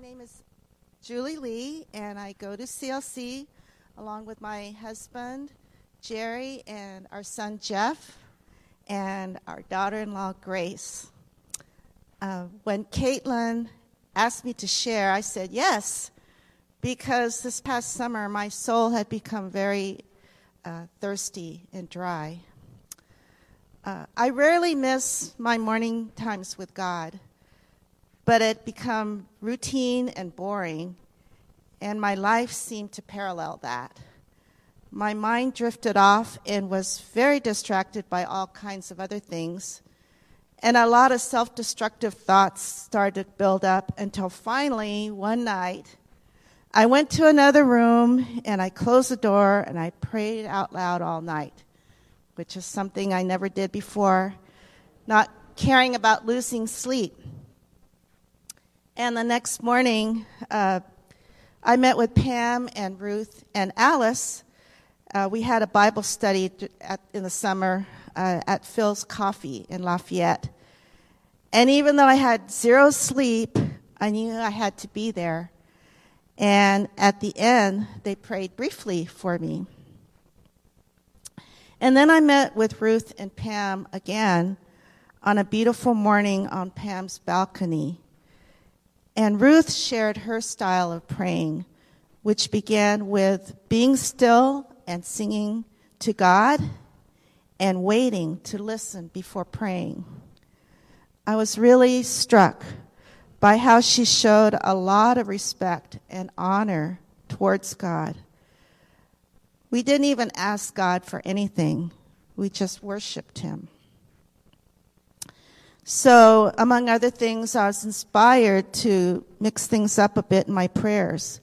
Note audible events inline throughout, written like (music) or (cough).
name is Julie Lee, and I go to CLC along with my husband, Jerry, and our son, Jeff, and our daughter in law, Grace. Uh, when Caitlin asked me to share, I said yes, because this past summer my soul had become very uh, thirsty and dry. Uh, I rarely miss my morning times with God but it become routine and boring, and my life seemed to parallel that. My mind drifted off and was very distracted by all kinds of other things, and a lot of self destructive thoughts started to build up until finally, one night, I went to another room and I closed the door and I prayed out loud all night, which is something I never did before, not caring about losing sleep. And the next morning, uh, I met with Pam and Ruth and Alice. Uh, we had a Bible study at, in the summer uh, at Philz Coffee in Lafayette. And even though I had zero sleep, I knew I had to be there. And at the end, they prayed briefly for me. And then I met with Ruth and Pam again on a beautiful morning on Pam's balcony. And Ruth shared her style of praying, which began with being still and singing to God and waiting to listen before praying. I was really struck by how she showed a lot of respect and honor towards God. We didn't even ask God for anything, we just worshiped Him. So, among other things, I was inspired to mix things up a bit in my prayers,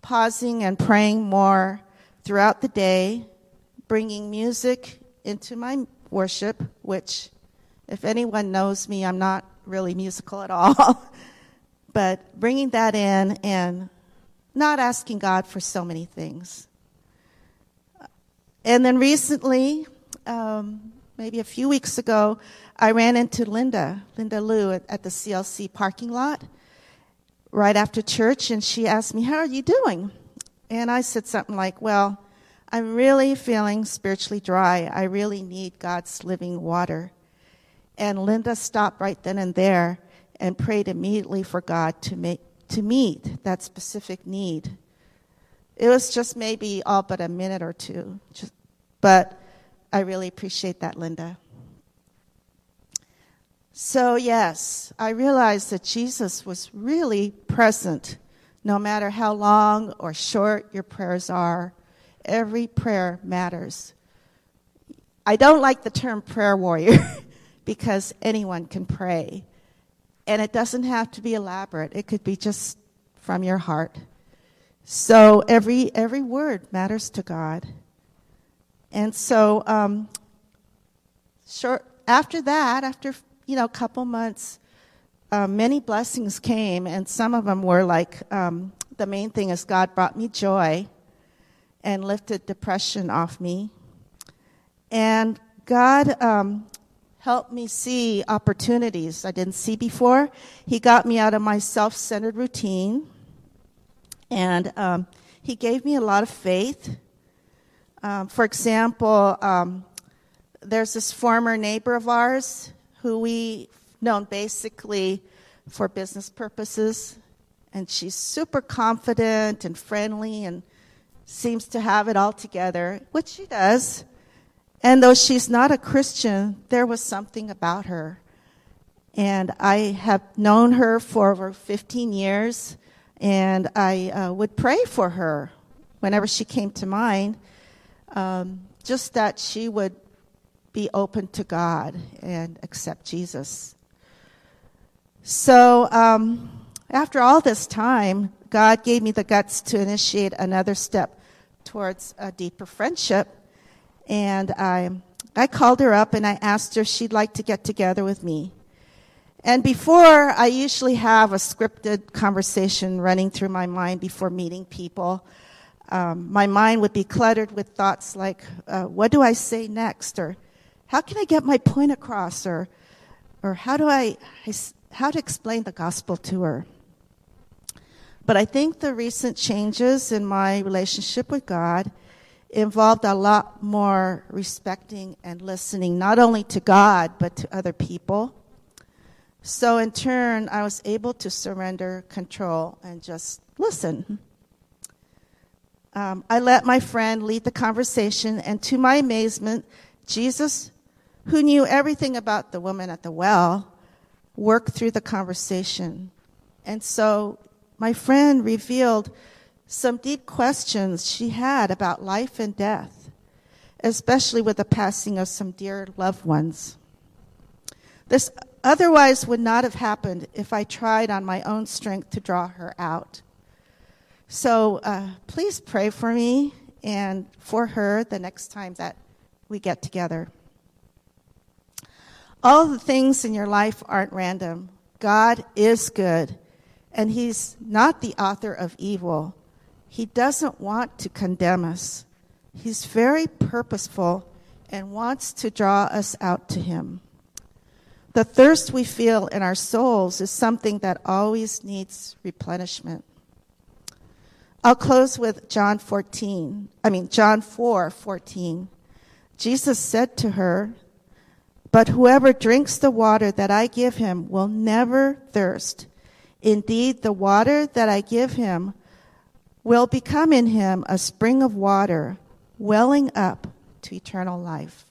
pausing and praying more throughout the day, bringing music into my worship, which, if anyone knows me, I'm not really musical at all. (laughs) but bringing that in and not asking God for so many things. And then recently, um, maybe a few weeks ago, I ran into Linda, Linda Liu, at, at the CLC parking lot right after church, and she asked me, How are you doing? And I said something like, Well, I'm really feeling spiritually dry. I really need God's living water. And Linda stopped right then and there and prayed immediately for God to, make, to meet that specific need. It was just maybe all but a minute or two, just, but I really appreciate that, Linda. So, yes, I realized that Jesus was really present no matter how long or short your prayers are. Every prayer matters. I don't like the term prayer warrior (laughs) because anyone can pray. And it doesn't have to be elaborate, it could be just from your heart. So every, every word matters to God. And so, um, short, after that, after you know, a couple months, uh, many blessings came, and some of them were like um, the main thing is God brought me joy and lifted depression off me. And God um, helped me see opportunities I didn't see before. He got me out of my self centered routine, and um, He gave me a lot of faith. Um, for example, um, there's this former neighbor of ours who we known basically for business purposes. And she's super confident and friendly and seems to have it all together, which she does. And though she's not a Christian, there was something about her. And I have known her for over 15 years, and I uh, would pray for her whenever she came to mind. Um, just that she would be open to God and accept Jesus. So, um, after all this time, God gave me the guts to initiate another step towards a deeper friendship. And I, I called her up and I asked her if she'd like to get together with me. And before, I usually have a scripted conversation running through my mind before meeting people. Um, my mind would be cluttered with thoughts like, uh, what do I say next? Or how can I get my point across? Or, or how do I, how to explain the gospel to her? But I think the recent changes in my relationship with God involved a lot more respecting and listening, not only to God, but to other people. So, in turn, I was able to surrender control and just listen. Um, I let my friend lead the conversation, and to my amazement, Jesus, who knew everything about the woman at the well, worked through the conversation. And so my friend revealed some deep questions she had about life and death, especially with the passing of some dear loved ones. This otherwise would not have happened if I tried on my own strength to draw her out. So uh, please pray for me and for her the next time that we get together. All the things in your life aren't random. God is good, and He's not the author of evil. He doesn't want to condemn us. He's very purposeful and wants to draw us out to Him. The thirst we feel in our souls is something that always needs replenishment. I'll close with John 14. I mean, John 4 14. Jesus said to her, But whoever drinks the water that I give him will never thirst. Indeed, the water that I give him will become in him a spring of water welling up to eternal life.